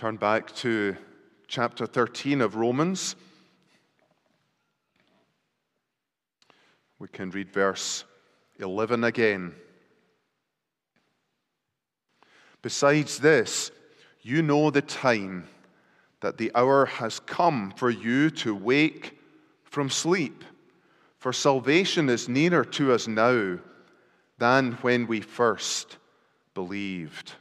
Turn back to chapter 13 of Romans. We can read verse 11 again. Besides this, you know the time that the hour has come for you to wake from sleep. For salvation is nearer to us now than when we first believed.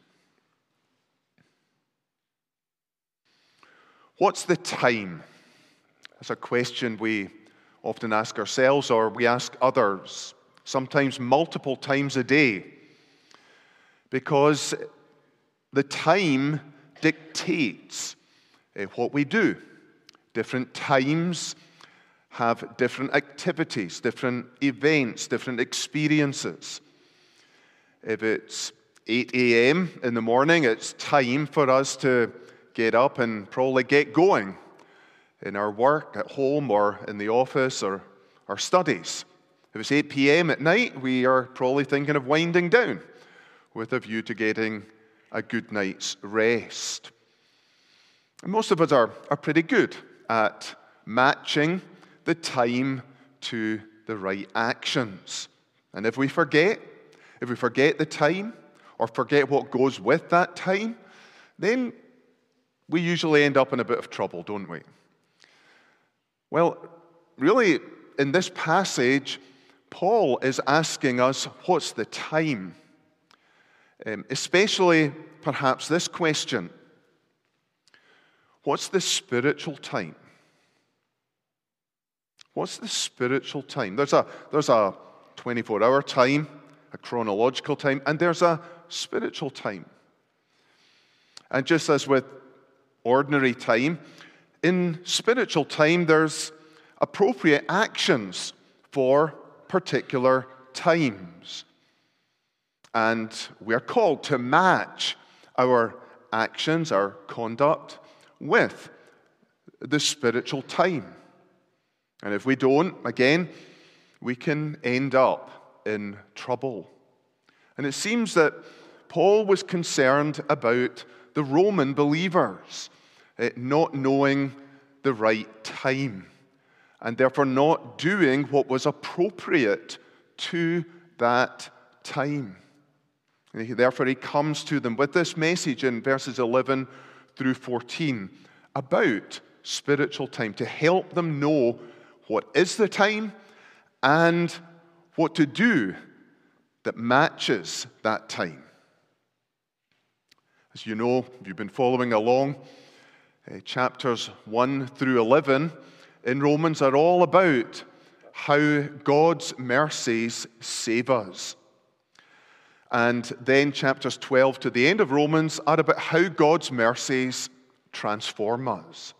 What's the time? That's a question we often ask ourselves or we ask others, sometimes multiple times a day, because the time dictates eh, what we do. Different times have different activities, different events, different experiences. If it's 8 a.m. in the morning, it's time for us to get up and probably get going in our work at home or in the office or our studies. If it's 8 p.m. at night, we are probably thinking of winding down with a view to getting a good night's rest. And most of us are, are pretty good at matching the time to the right actions. And if we forget, if we forget the time or forget what goes with that time, then we usually end up in a bit of trouble, don't we? Well, really, in this passage, Paul is asking us what's the time? Um, especially, perhaps, this question What's the spiritual time? What's the spiritual time? There's a, there's a 24 hour time, a chronological time, and there's a spiritual time. And just as with ordinary time, in spiritual time, there's appropriate actions for particular times. And we are called to match our actions, our conduct, with the spiritual time. And if we don't, again, we can end up in trouble. And it seems that Paul was concerned about the Roman believers eh, not knowing the right time and therefore not doing what was appropriate to that time. And he, therefore, he comes to them with this message in verses 11 through 14 about spiritual time to help them know what is the time and what to do that matches that time. As you know, if you've been following along, uh, chapters 1 through 11 in Romans are all about how God's mercies save us. And then chapters 12 to the end of Romans are about how God's mercies transform us.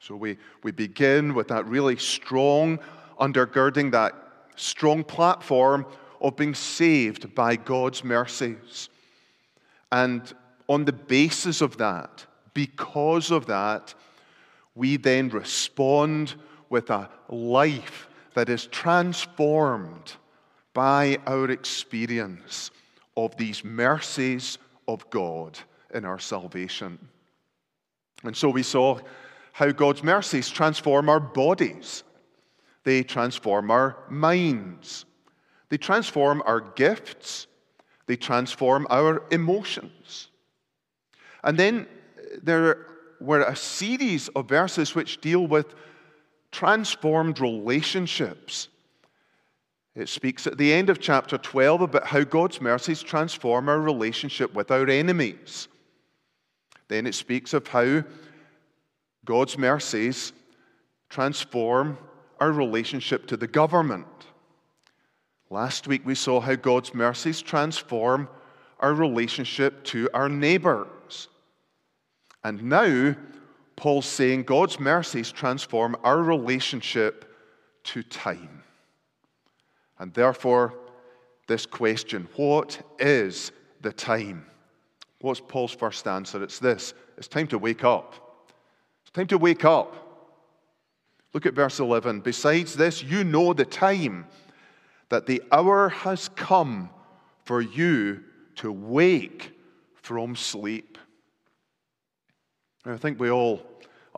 So we, we begin with that really strong undergirding, that strong platform of being saved by God's mercies. And on the basis of that, because of that, we then respond with a life that is transformed by our experience of these mercies of God in our salvation. And so we saw how God's mercies transform our bodies, they transform our minds, they transform our gifts, they transform our emotions. And then uh, there were a series of verses which deal with transformed relationships. It speaks at the end of chapter 12 about how God's mercies transform our relationship with our enemies. Then it speaks of how God's mercies transform our relationship to the government. Last week we saw how God's mercies transform our relationship to our neighbors. And now, Paul's saying God's mercies transform our relationship to time. And therefore, this question what is the time? What's Paul's first answer? It's this it's time to wake up. It's time to wake up. Look at verse 11. Besides this, you know the time that the hour has come for you to wake from sleep. I think we all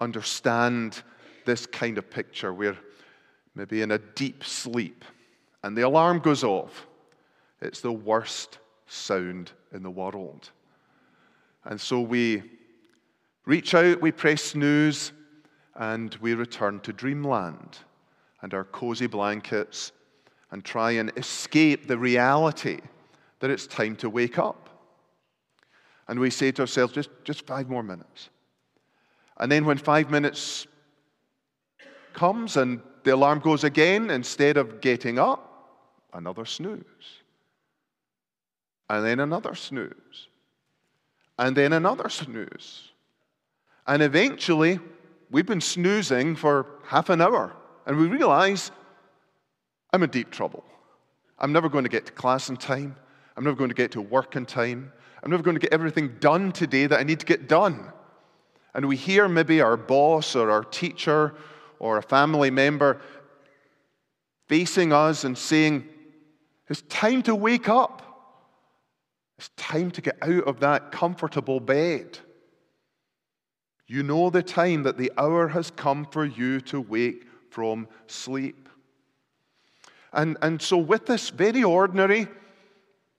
understand this kind of picture. We're maybe in a deep sleep and the alarm goes off. It's the worst sound in the world. And so we reach out, we press snooze, and we return to dreamland and our cozy blankets and try and escape the reality that it's time to wake up. And we say to ourselves, just, just five more minutes. And then when five minutes comes and the alarm goes again, instead of getting up, another snooze. And then another snooze. And then another snooze. And eventually, we've been snoozing for half an hour. And we realize I'm in deep trouble. I'm never going to get to class in time. I'm never going to get to work in time. I'm never going to get everything done today that I need to get done. And we hear maybe our boss or our teacher or a family member facing us and saying, It's time to wake up. It's time to get out of that comfortable bed. You know the time that the hour has come for you to wake from sleep. And, and so, with this very ordinary,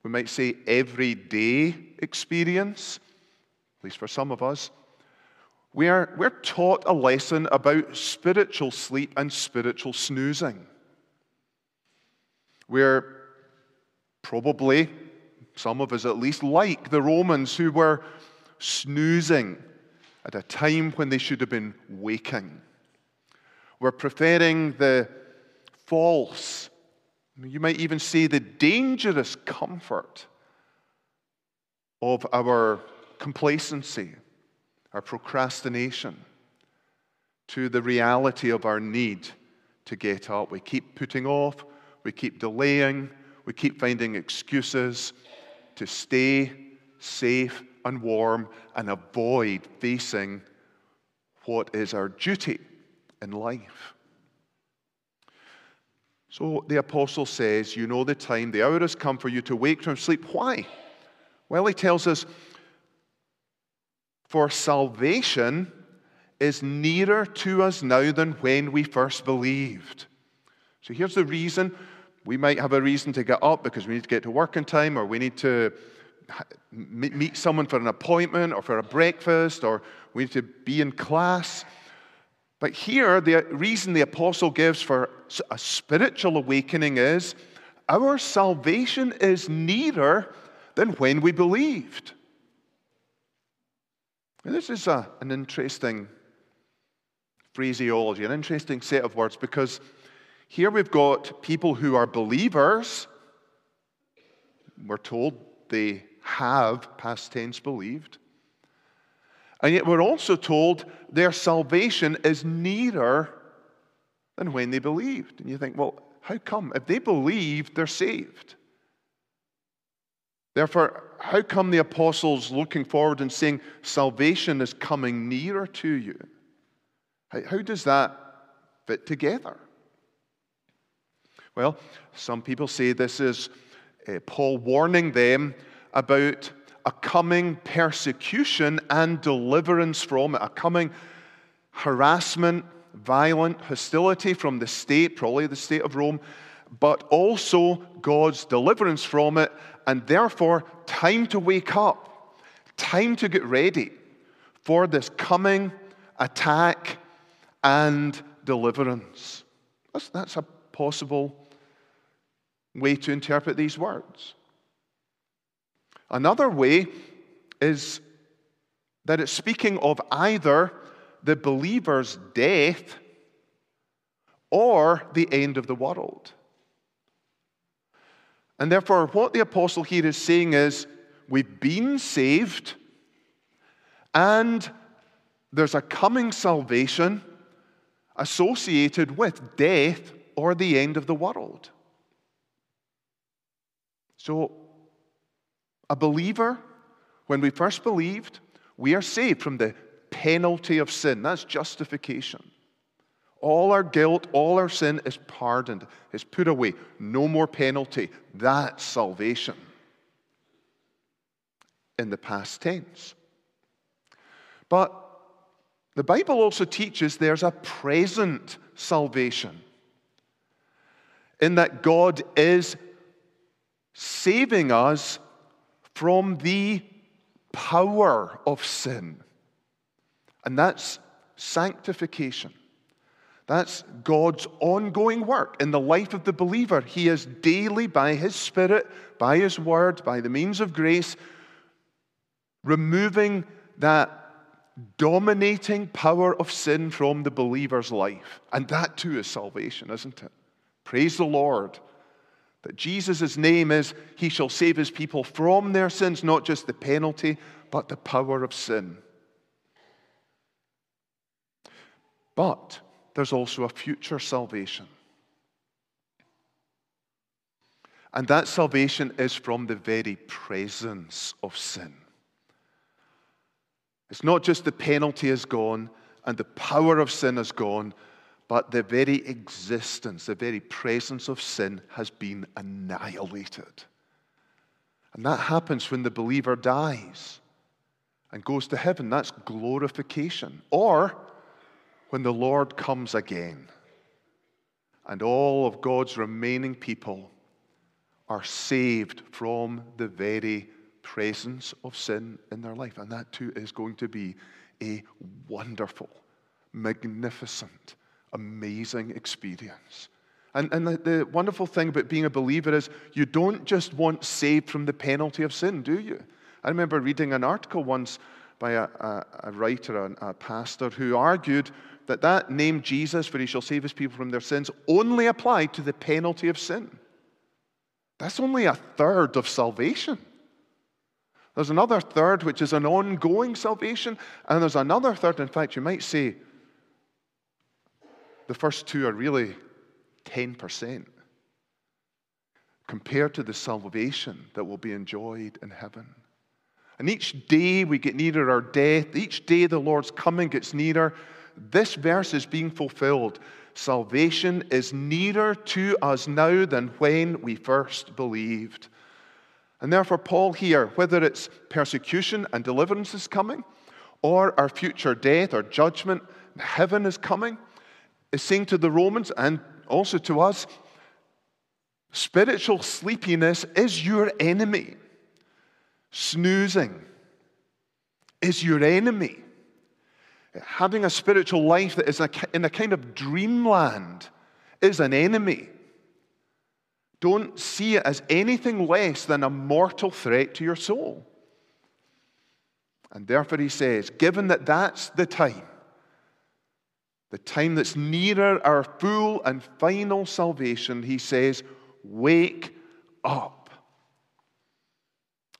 we might say everyday experience, at least for some of us, we are, we're taught a lesson about spiritual sleep and spiritual snoozing. We're probably, some of us at least, like the Romans who were snoozing at a time when they should have been waking. We're preferring the false, you might even say the dangerous comfort of our complacency, our procrastination, to the reality of our need to get up. We keep putting off, we keep delaying, we keep finding excuses to stay safe and warm and avoid facing what is our duty in life. So the apostle says, You know the time, the hour has come for you to wake from sleep. Why? Well, he tells us, For salvation is nearer to us now than when we first believed. So here's the reason. We might have a reason to get up because we need to get to work in time, or we need to meet someone for an appointment, or for a breakfast, or we need to be in class. But here, the reason the apostle gives for a spiritual awakening is our salvation is nearer than when we believed. This is a, an interesting phraseology, an interesting set of words, because here we've got people who are believers. We're told they have, past tense, believed. And yet we're also told their salvation is nearer than when they believed. And you think, well, how come? If they believed, they're saved. Therefore, how come the apostles looking forward and saying salvation is coming nearer to you? How, how does that fit together? Well, some people say this is uh, Paul warning them about a coming persecution and deliverance from it, a coming harassment, violent hostility from the state, probably the state of Rome, but also God's deliverance from it, and therefore time to wake up, time to get ready for this coming attack and deliverance. That's, that's a possible way to interpret these words. Another way is that it's speaking of either the believer's death or the end of the world. And therefore, what the apostle here is saying is we've been saved, and there's a coming salvation associated with death or the end of the world. So, a believer, when we first believed, we are saved from the penalty of sin. That's justification. All our guilt, all our sin is pardoned, is put away. No more penalty. That's salvation in the past tense. But the Bible also teaches there's a present salvation in that God is saving us from the power of sin. And that's sanctification. That's God's ongoing work in the life of the believer. He is daily, by His Spirit, by His Word, by the means of grace, removing that dominating power of sin from the believer's life. And that too is salvation, isn't it? Praise the Lord. That Jesus' name is, He shall save His people from their sins, not just the penalty, but the power of sin. But there's also a future salvation. And that salvation is from the very presence of sin. It's not just the penalty is gone and the power of sin is gone, but the very existence, the very presence of sin has been annihilated. And that happens when the believer dies and goes to heaven. That's glorification. Or when the Lord comes again and all of God's remaining people are saved from the very presence of sin in their life. And that too is going to be a wonderful, magnificent, amazing experience. And, and the, the, wonderful thing about being a believer is you don't just want saved from the penalty of sin, do you? I remember reading an article once by a, a, a writer, a, a pastor, who argued that that name Jesus, for he shall save his people from their sins, only applied to the penalty of sin. That's only a third of salvation. There's another third, which is an ongoing salvation, and there's another third, in fact, you might say the first two are really 10% compared to the salvation that will be enjoyed in heaven. And each day we get nearer our death, each day the Lord's coming gets nearer. This verse is being fulfilled. Salvation is nearer to us now than when we first believed. And therefore, Paul here, whether it's persecution and deliverance is coming, or our future death or judgment, heaven is coming, is saying to the Romans and also to us spiritual sleepiness is your enemy. Snoozing is your enemy. Having a spiritual life that is in a kind of dreamland is an enemy. Don't see it as anything less than a mortal threat to your soul. And therefore, he says, given that that's the time, the time that's nearer our full and final salvation, he says, wake up.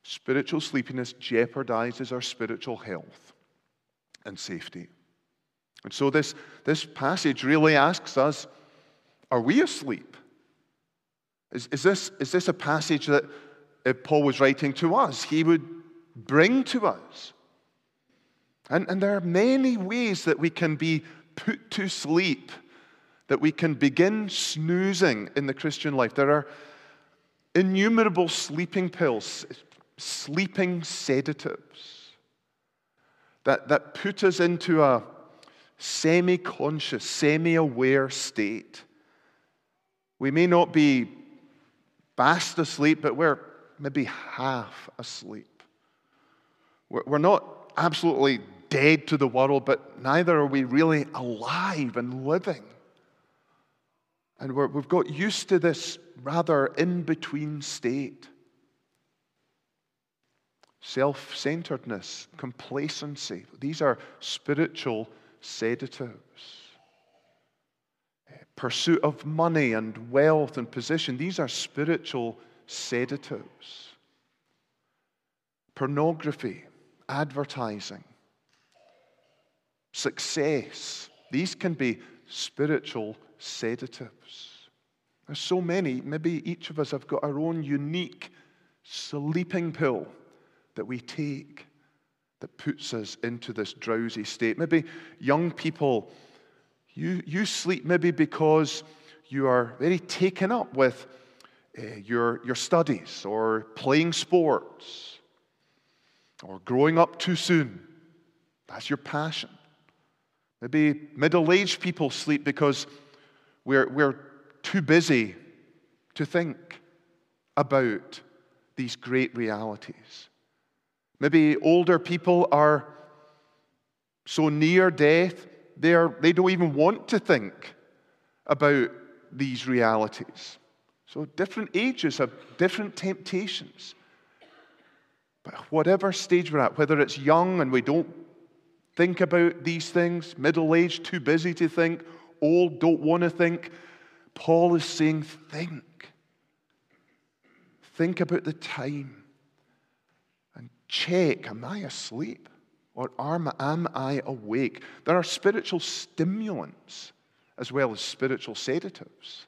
Spiritual sleepiness jeopardizes our spiritual health and safety. And so, this, this passage really asks us are we asleep? Is, is, this, is this a passage that if Paul was writing to us, he would bring to us? And, and there are many ways that we can be put to sleep, that we can begin snoozing in the Christian life. There are innumerable sleeping pills, sleeping sedatives that, that put us into a semi conscious, semi aware state. We may not be fast asleep, but we're maybe half asleep. We're not absolutely dead to the world, but neither are we really alive and living. And we have got used to this rather in between state. Self centeredness, complacency, these are spiritual sedatives eh, pursuit of money and wealth and position, these are spiritual sedatives. Pornography, advertising, success, these can be spiritual sedatives. There's so many, maybe each of us have got our own unique sleeping pill that we take that puts us into this drowsy state. Maybe young people you, you sleep maybe because you are very taken up with uh, your, your studies or playing sports or growing up too soon. That's your passion. Maybe middle aged people sleep because we're, we're too busy to think about these great realities. Maybe older people are so near death, they're, they don't even want to think about these realities. So, different ages have different temptations. But whatever stage we're at, whether it's young and we don't think about these things, middle aged, too busy to think, old, don't want to think, Paul is saying, think. Think about the time check am I asleep or am, am I awake? There are spiritual stimulants as well as spiritual sedatives.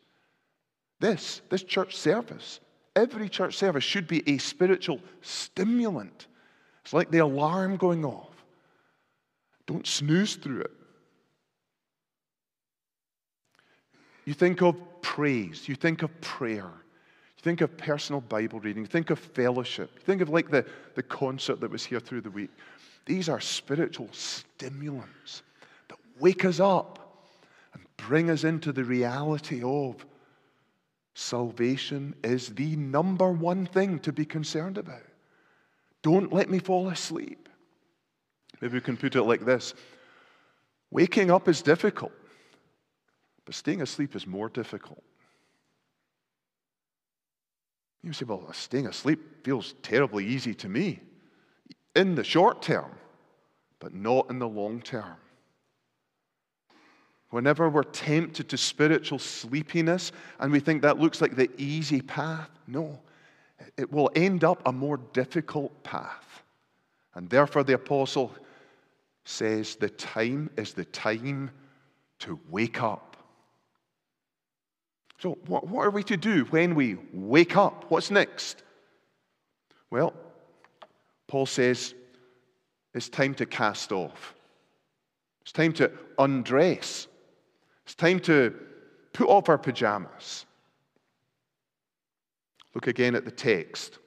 This, this church service, every church service should be a spiritual stimulant. It's like the alarm going off. Don't snooze through it. You think of praise, you think of prayer, think of personal Bible reading, think of fellowship, think of like the, the concert that was here through the week. These are spiritual stimulants that wake us up and bring us into the reality of salvation is the number one thing to be concerned about. Don't let me fall asleep. Maybe we can put it like this Waking up is difficult, but staying asleep is more difficult. You say, well, staying asleep feels terribly easy to me in the short term, but not in the long term. Whenever we're tempted to spiritual sleepiness and we think that looks like the easy path, no, it will end up a more difficult path. And therefore, the apostle says the time is the time to wake up. So, what, what are we to do when we wake up? What's next? Well, Paul says it's time to cast off, it's time to undress, it's time to put off our pajamas. Look again at the text.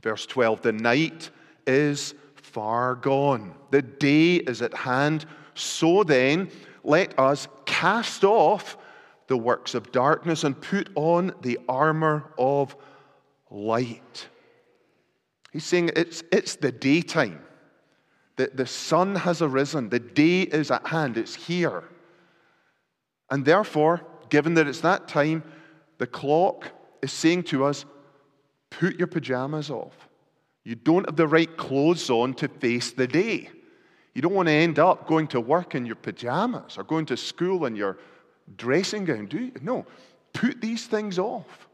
Verse 12 The night is far gone, the day is at hand. So then, let us cast off the works of darkness and put on the armor of light. He's saying it's, it's the daytime. The, the sun has arisen. The day is at hand. It's here. And therefore, given that it's that time, the clock is saying to us, put your pajamas off. You don't have the right clothes on to face the day. You don't want to end up going to work in your pajamas or going to school in your dressing gown, do you? No. Put these things off.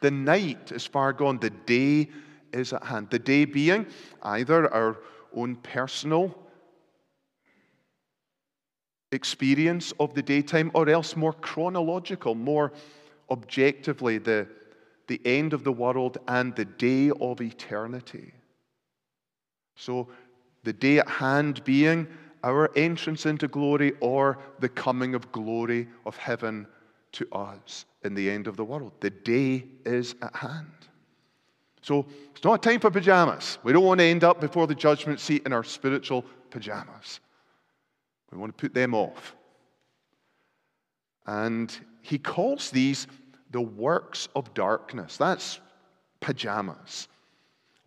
The night is far gone, the day is at hand. The day being either our own personal experience of the daytime or else more chronological, more objectively, the, the end of the world and the day of eternity. So, the day at hand being our entrance into glory or the coming of glory of heaven to us in the end of the world. The day is at hand. So it's not time for pajamas. We don't want to end up before the judgment seat in our spiritual pajamas. We want to put them off. And he calls these the works of darkness. That's pajamas.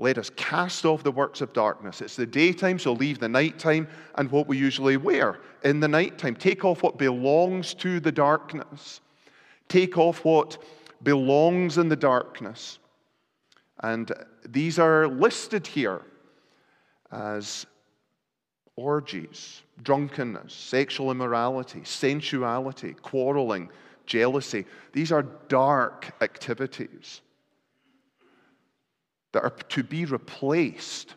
Let us cast off the works of darkness. It's the daytime, so leave the nighttime and what we usually wear in the nighttime. Take off what belongs to the darkness. Take off what belongs in the darkness. And these are listed here as orgies, drunkenness, sexual immorality, sensuality, quarreling, jealousy. These are dark activities that are to be replaced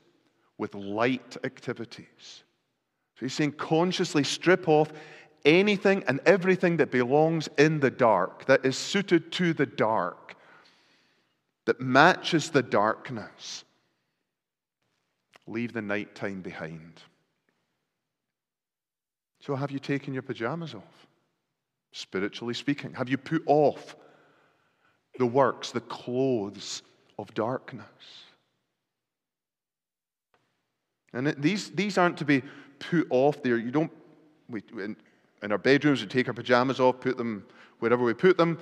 with light activities. So he's saying consciously strip off anything and everything that belongs in the dark, that is suited to the dark, that matches the darkness. Leave the nighttime behind. So, have you taken your pajamas off? Spiritually speaking, have you put off the works, the clothes of darkness? And these, these aren't to be put off there. You don't, we, in, in our bedrooms, we take our pajamas off, put them wherever we put them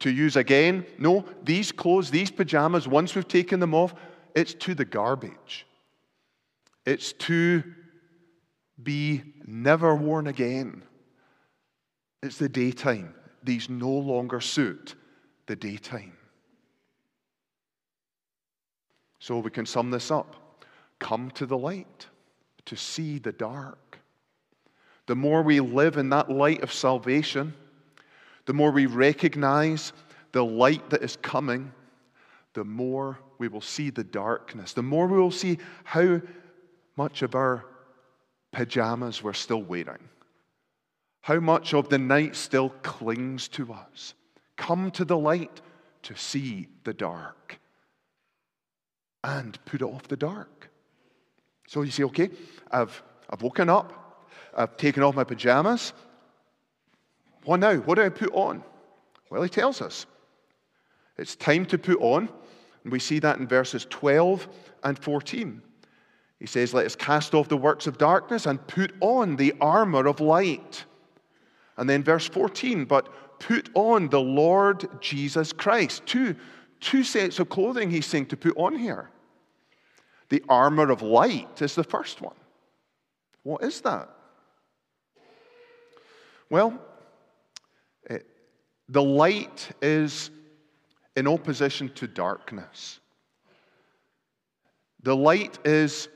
to use again. No, these clothes, these pajamas, once we've taken them off, it's to the garbage. It's to be never worn again. It's the daytime. These no longer suit the daytime. So we can sum this up come to the light to see the dark. The more we live in that light of salvation, the more we recognize the light that is coming, the more we will see the darkness, the more we will see how much of our pajamas we're still wearing, how much of the night still clings to us. Come to the light to see the dark and put it off the dark. So you say, okay, I've, I've woken up, I've taken off my pajamas. What now? What do I put on? Well, he tells us it's time to put on, and we see that in verses 12 and 14. He says, Let us cast off the works of darkness and put on the armor of light. And then verse 14, but put on the Lord Jesus Christ. Two, two sets of clothing he's saying to put on here. The armor of light is the first one. What is that? Well, it, eh, the light is in opposition to darkness. The light is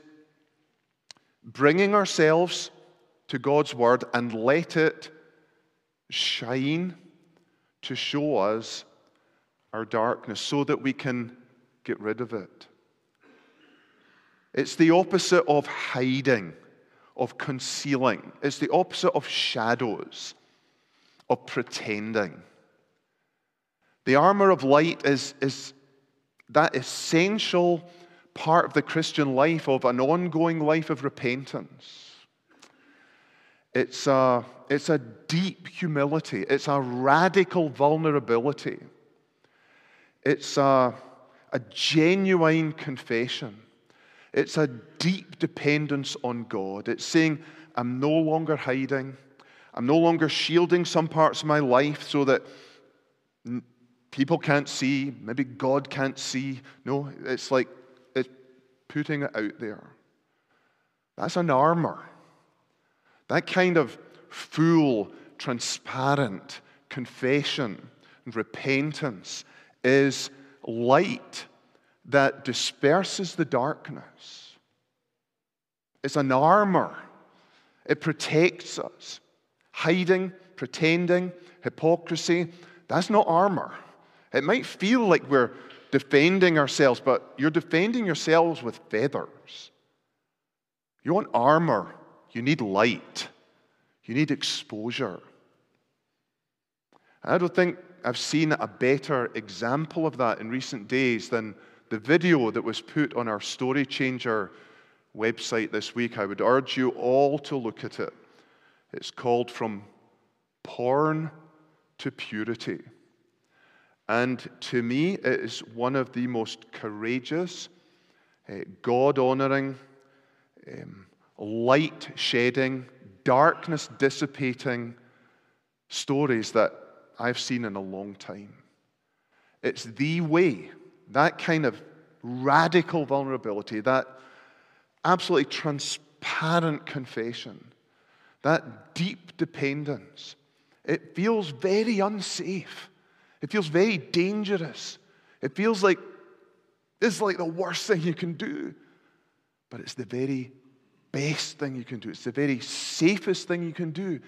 bringing ourselves to God's Word and let it shine to show us our darkness so that we can get rid of it. It's the opposite of hiding, of concealing. It's the opposite of shadows, of pretending. The armor of light is, is that essential part of the Christian life, of an ongoing life of repentance. It's a, it's a deep humility, it's a radical vulnerability, it's a, a genuine confession. It's a deep dependence on God. It's saying, I'm no longer hiding. I'm no longer shielding some parts of my life so that people can't see, maybe God can't see. No, it's like it's putting it out there. That's an armor. That kind of full, transparent confession and repentance is light that disperses the darkness. It's an armor, it protects us. Hiding, pretending, hypocrisy, that's not armor. It might feel like we're defending ourselves, but you're defending yourselves with feathers. You want armor, you need light, you need exposure. I don't think I've seen a better example of that in recent days than the video that was put on our Story Changer website this week. I would urge you all to look at it. It's called From Porn to Purity. And to me, it is one of the most courageous, uh, God honoring, um, light shedding, darkness dissipating stories that I've seen in a long time. It's the way, that kind of radical vulnerability, that absolutely transparent confession, that deep dependence. It feels very unsafe. It feels very dangerous. It feels like this is like the worst thing you can do. But it's the very best thing you can do. It's the very safest thing you can do.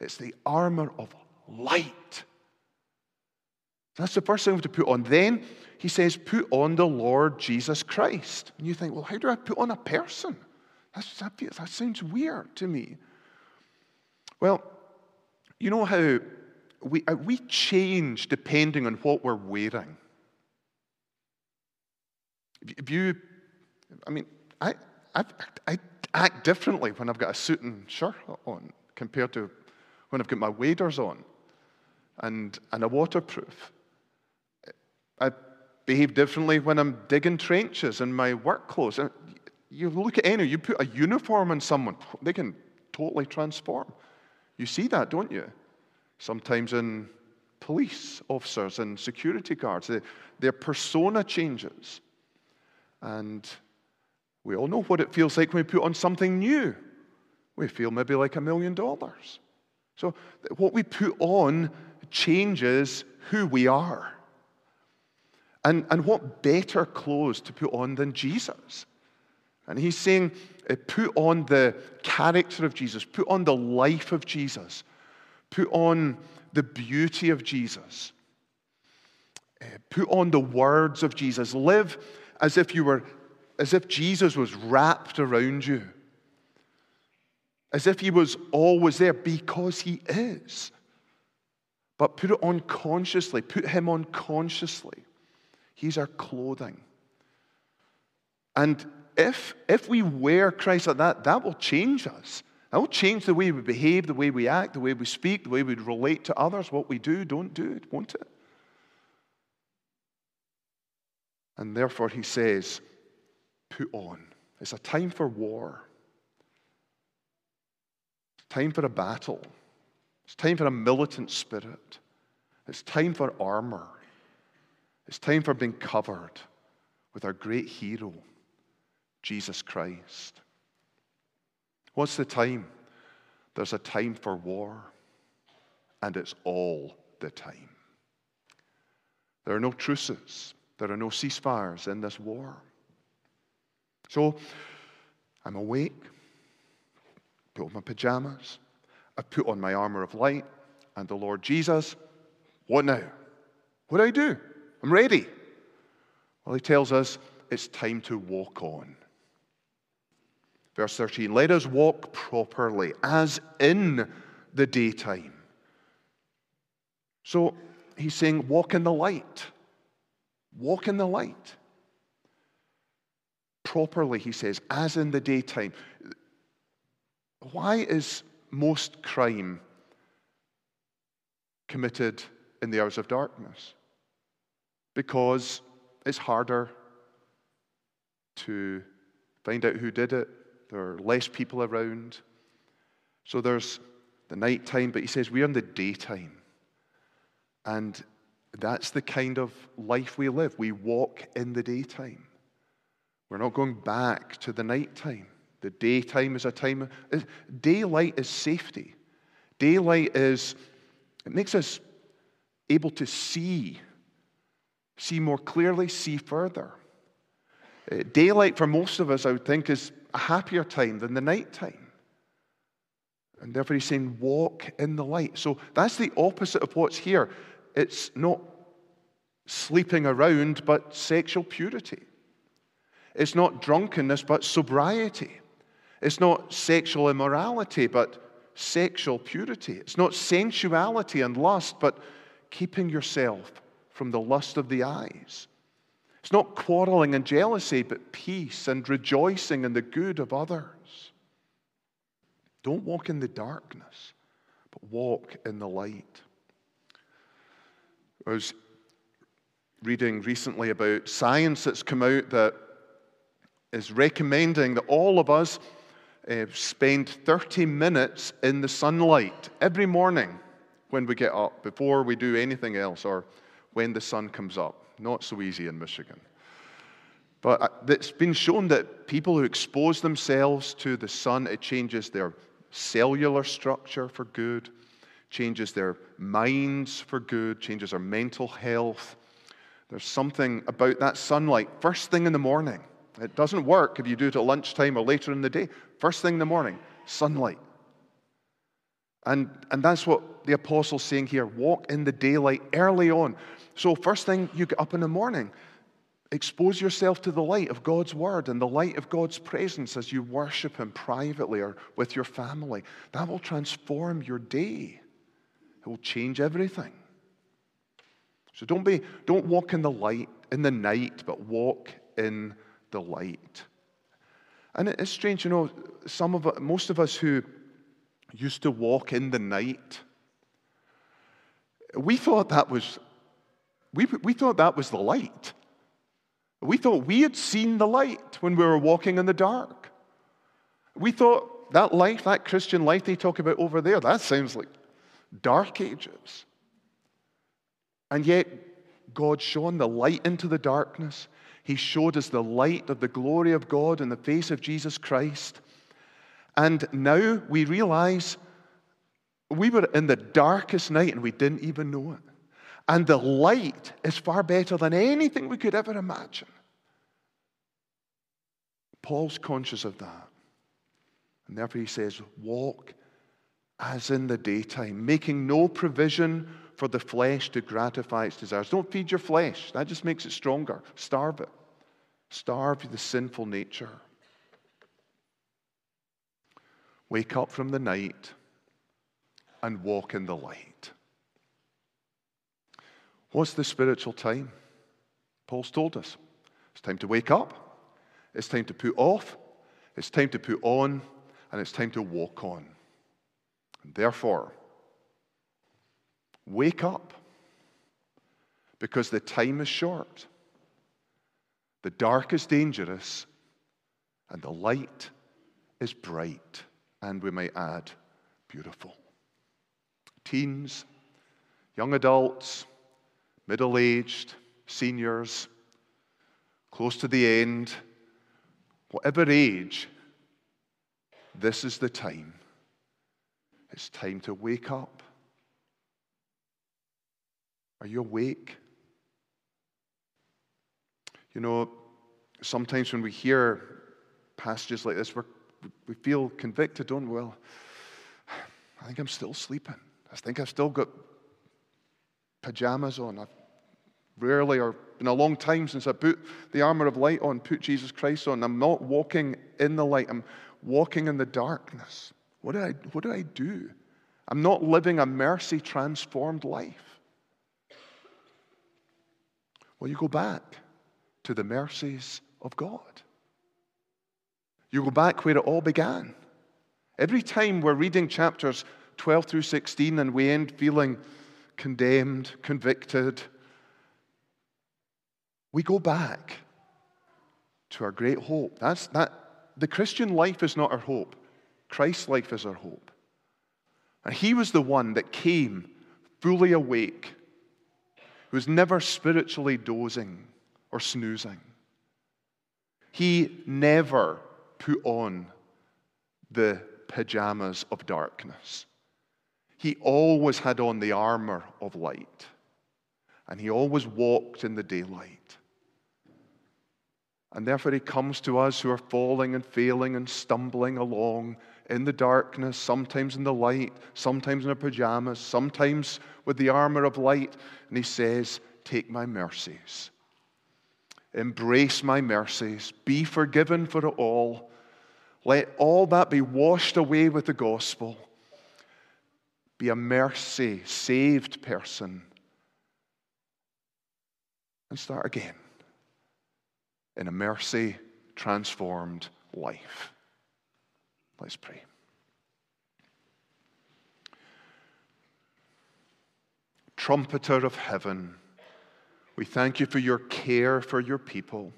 It's the armor of light. That's the first thing we have to put on. Then he says, put on the Lord Jesus Christ. And you think, well, how do I put on a person? That's, that, that sounds weird to me. Well, you know how we, uh, we change depending on what we're wearing. If you, I mean, I, I, I act differently when I've got a suit and shirt on compared to when I've got my waders on and, and a waterproof. I behave differently when I'm digging trenches in my work clothes. You look at any, you put a uniform on someone, they can totally transform. You see that, don't you? Sometimes in police officers and security guards, their persona changes. And we all know what it feels like when we put on something new. We feel maybe like a million dollars. So, what we put on changes who we are. And, and what better clothes to put on than Jesus? And he's saying, uh, put on the character of Jesus, put on the life of Jesus, put on the beauty of Jesus, uh, put on the words of Jesus. Live as if you were, as if Jesus was wrapped around you, as if he was always there because he is. But put it on consciously, put him on consciously. He's our clothing. And if, if we wear Christ like that, that will change us. That will change the way we behave, the way we act, the way we speak, the way we relate to others, what we do, don't do, won't it? And therefore, he says, put on. It's a time for war, it's time for a battle, it's time for a militant spirit, it's time for armor, it's time for being covered with our great hero. Jesus Christ. What's the time? There's a time for war, and it's all the time. There are no truces, there are no ceasefires in this war. So I'm awake, put on my pajamas, I put on my armor of light, and the Lord Jesus, what now? What do I do? I'm ready. Well, he tells us it's time to walk on. Verse 13 Let us walk properly, as in the daytime. So he's saying, Walk in the light. Walk in the light. Properly, he says, as in the daytime. Why is most crime committed in the hours of darkness? Because it's harder to find out who did it, there are less people around. So there's the night time, but he says we're in the daytime. And that's the kind of life we live. We walk in the daytime. We're not going back to the nighttime. The daytime is a time, Of, daylight is safety. Daylight is, it makes us able to see, see more clearly, see further. Uh, daylight for most of us, I would think, is a happier time than the night time. And therefore, he's saying, walk in the light. So that's the opposite of what's here. It's not sleeping around, but sexual purity. It's not drunkenness, but sobriety. It's not sexual immorality, but sexual purity. It's not sensuality and lust, but keeping yourself from the lust of the eyes. It's not quarreling and jealousy, but peace and rejoicing in the good of others. Don't walk in the darkness, but walk in the light. I was reading recently about science that's come out that is recommending that all of us uh, spend 30 minutes in the sunlight every morning when we get up, before we do anything else, or when the sun comes up. Not so easy in Michigan. But uh, it's been shown that people who expose themselves to the sun, it changes their cellular structure for good, changes their minds for good, changes their mental health. There's something about that sunlight first thing in the morning. It doesn't work if you do it at lunchtime or later in the day. First thing in the morning, sunlight. And, and that's what the apostle's saying here walk in the daylight early on. So, first thing you get up in the morning, expose yourself to the light of God's word and the light of God's presence as you worship Him privately or with your family. That will transform your day, it will change everything. So, don't, be, don't walk in the light in the night, but walk in the light. And it's strange, you know, some of most of us who used to walk in the night, we thought that was we, we thought that was the light. We thought we had seen the light when we were walking in the dark. We thought that life, that Christian life they talk about over there, that sounds like dark ages. And yet, God shone the light into the darkness. He showed us the light of the glory of God in the face of Jesus Christ. And now we realize we were in the darkest night and we didn't even know it. And the light is far better than anything we could ever imagine. Paul's conscious of that. And therefore he says, Walk as in the daytime, making no provision for the flesh to gratify its desires. Don't feed your flesh, that just makes it stronger. Starve it, starve the sinful nature. Wake up from the night and walk in the light. What's the spiritual time? Paul's told us. It's time to wake up, it's time to put off, it's time to put on, and it's time to walk on. And therefore, wake up. Because the time is short, the dark is dangerous, and the light is bright, and we might add, beautiful. Teens, young adults, middle aged, seniors, close to the end, whatever age, this is the time. It's time to wake up. Are you awake? You know, sometimes when we hear passages like this, we feel convicted, don't we? Well, I think I'm still sleeping. I think I've still got pajamas on. I've rarely or been a long time since I put the armor of light on, put Jesus Christ on. I'm not walking in the light, I'm walking in the darkness. What do I, what do, I do? I'm not living a mercy transformed life. Well, you go back to the mercies of God. You go back where it all began. Every time we're reading chapters 12 through 16 and we end feeling condemned, convicted, we go back to our great hope. That's that the Christian life is not our hope. Christ's life is our hope. And he was the one that came fully awake, who was never spiritually dozing or snoozing. He never put on the pajamas of darkness. He always had on the armor of light, and he always walked in the daylight. And therefore, he comes to us who are falling and failing and stumbling along in the darkness, sometimes in the light, sometimes in our pajamas, sometimes with the armor of light. And he says, Take my mercies. Embrace my mercies. Be forgiven for it all. Let all that be washed away with the gospel. Be a mercy saved person. And start again in a mercy transformed life. Let's pray. Trumpeter of heaven, we thank you for your care for your people,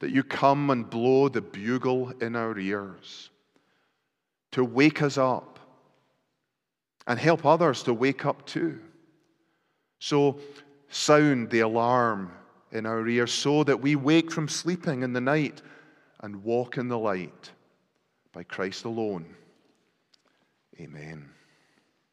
that you come and blow the bugle in our ears to wake us up and help others to wake up too. So, sound the alarm in our ears so that we wake from sleeping in the night and walk in the light by Christ alone. Amen.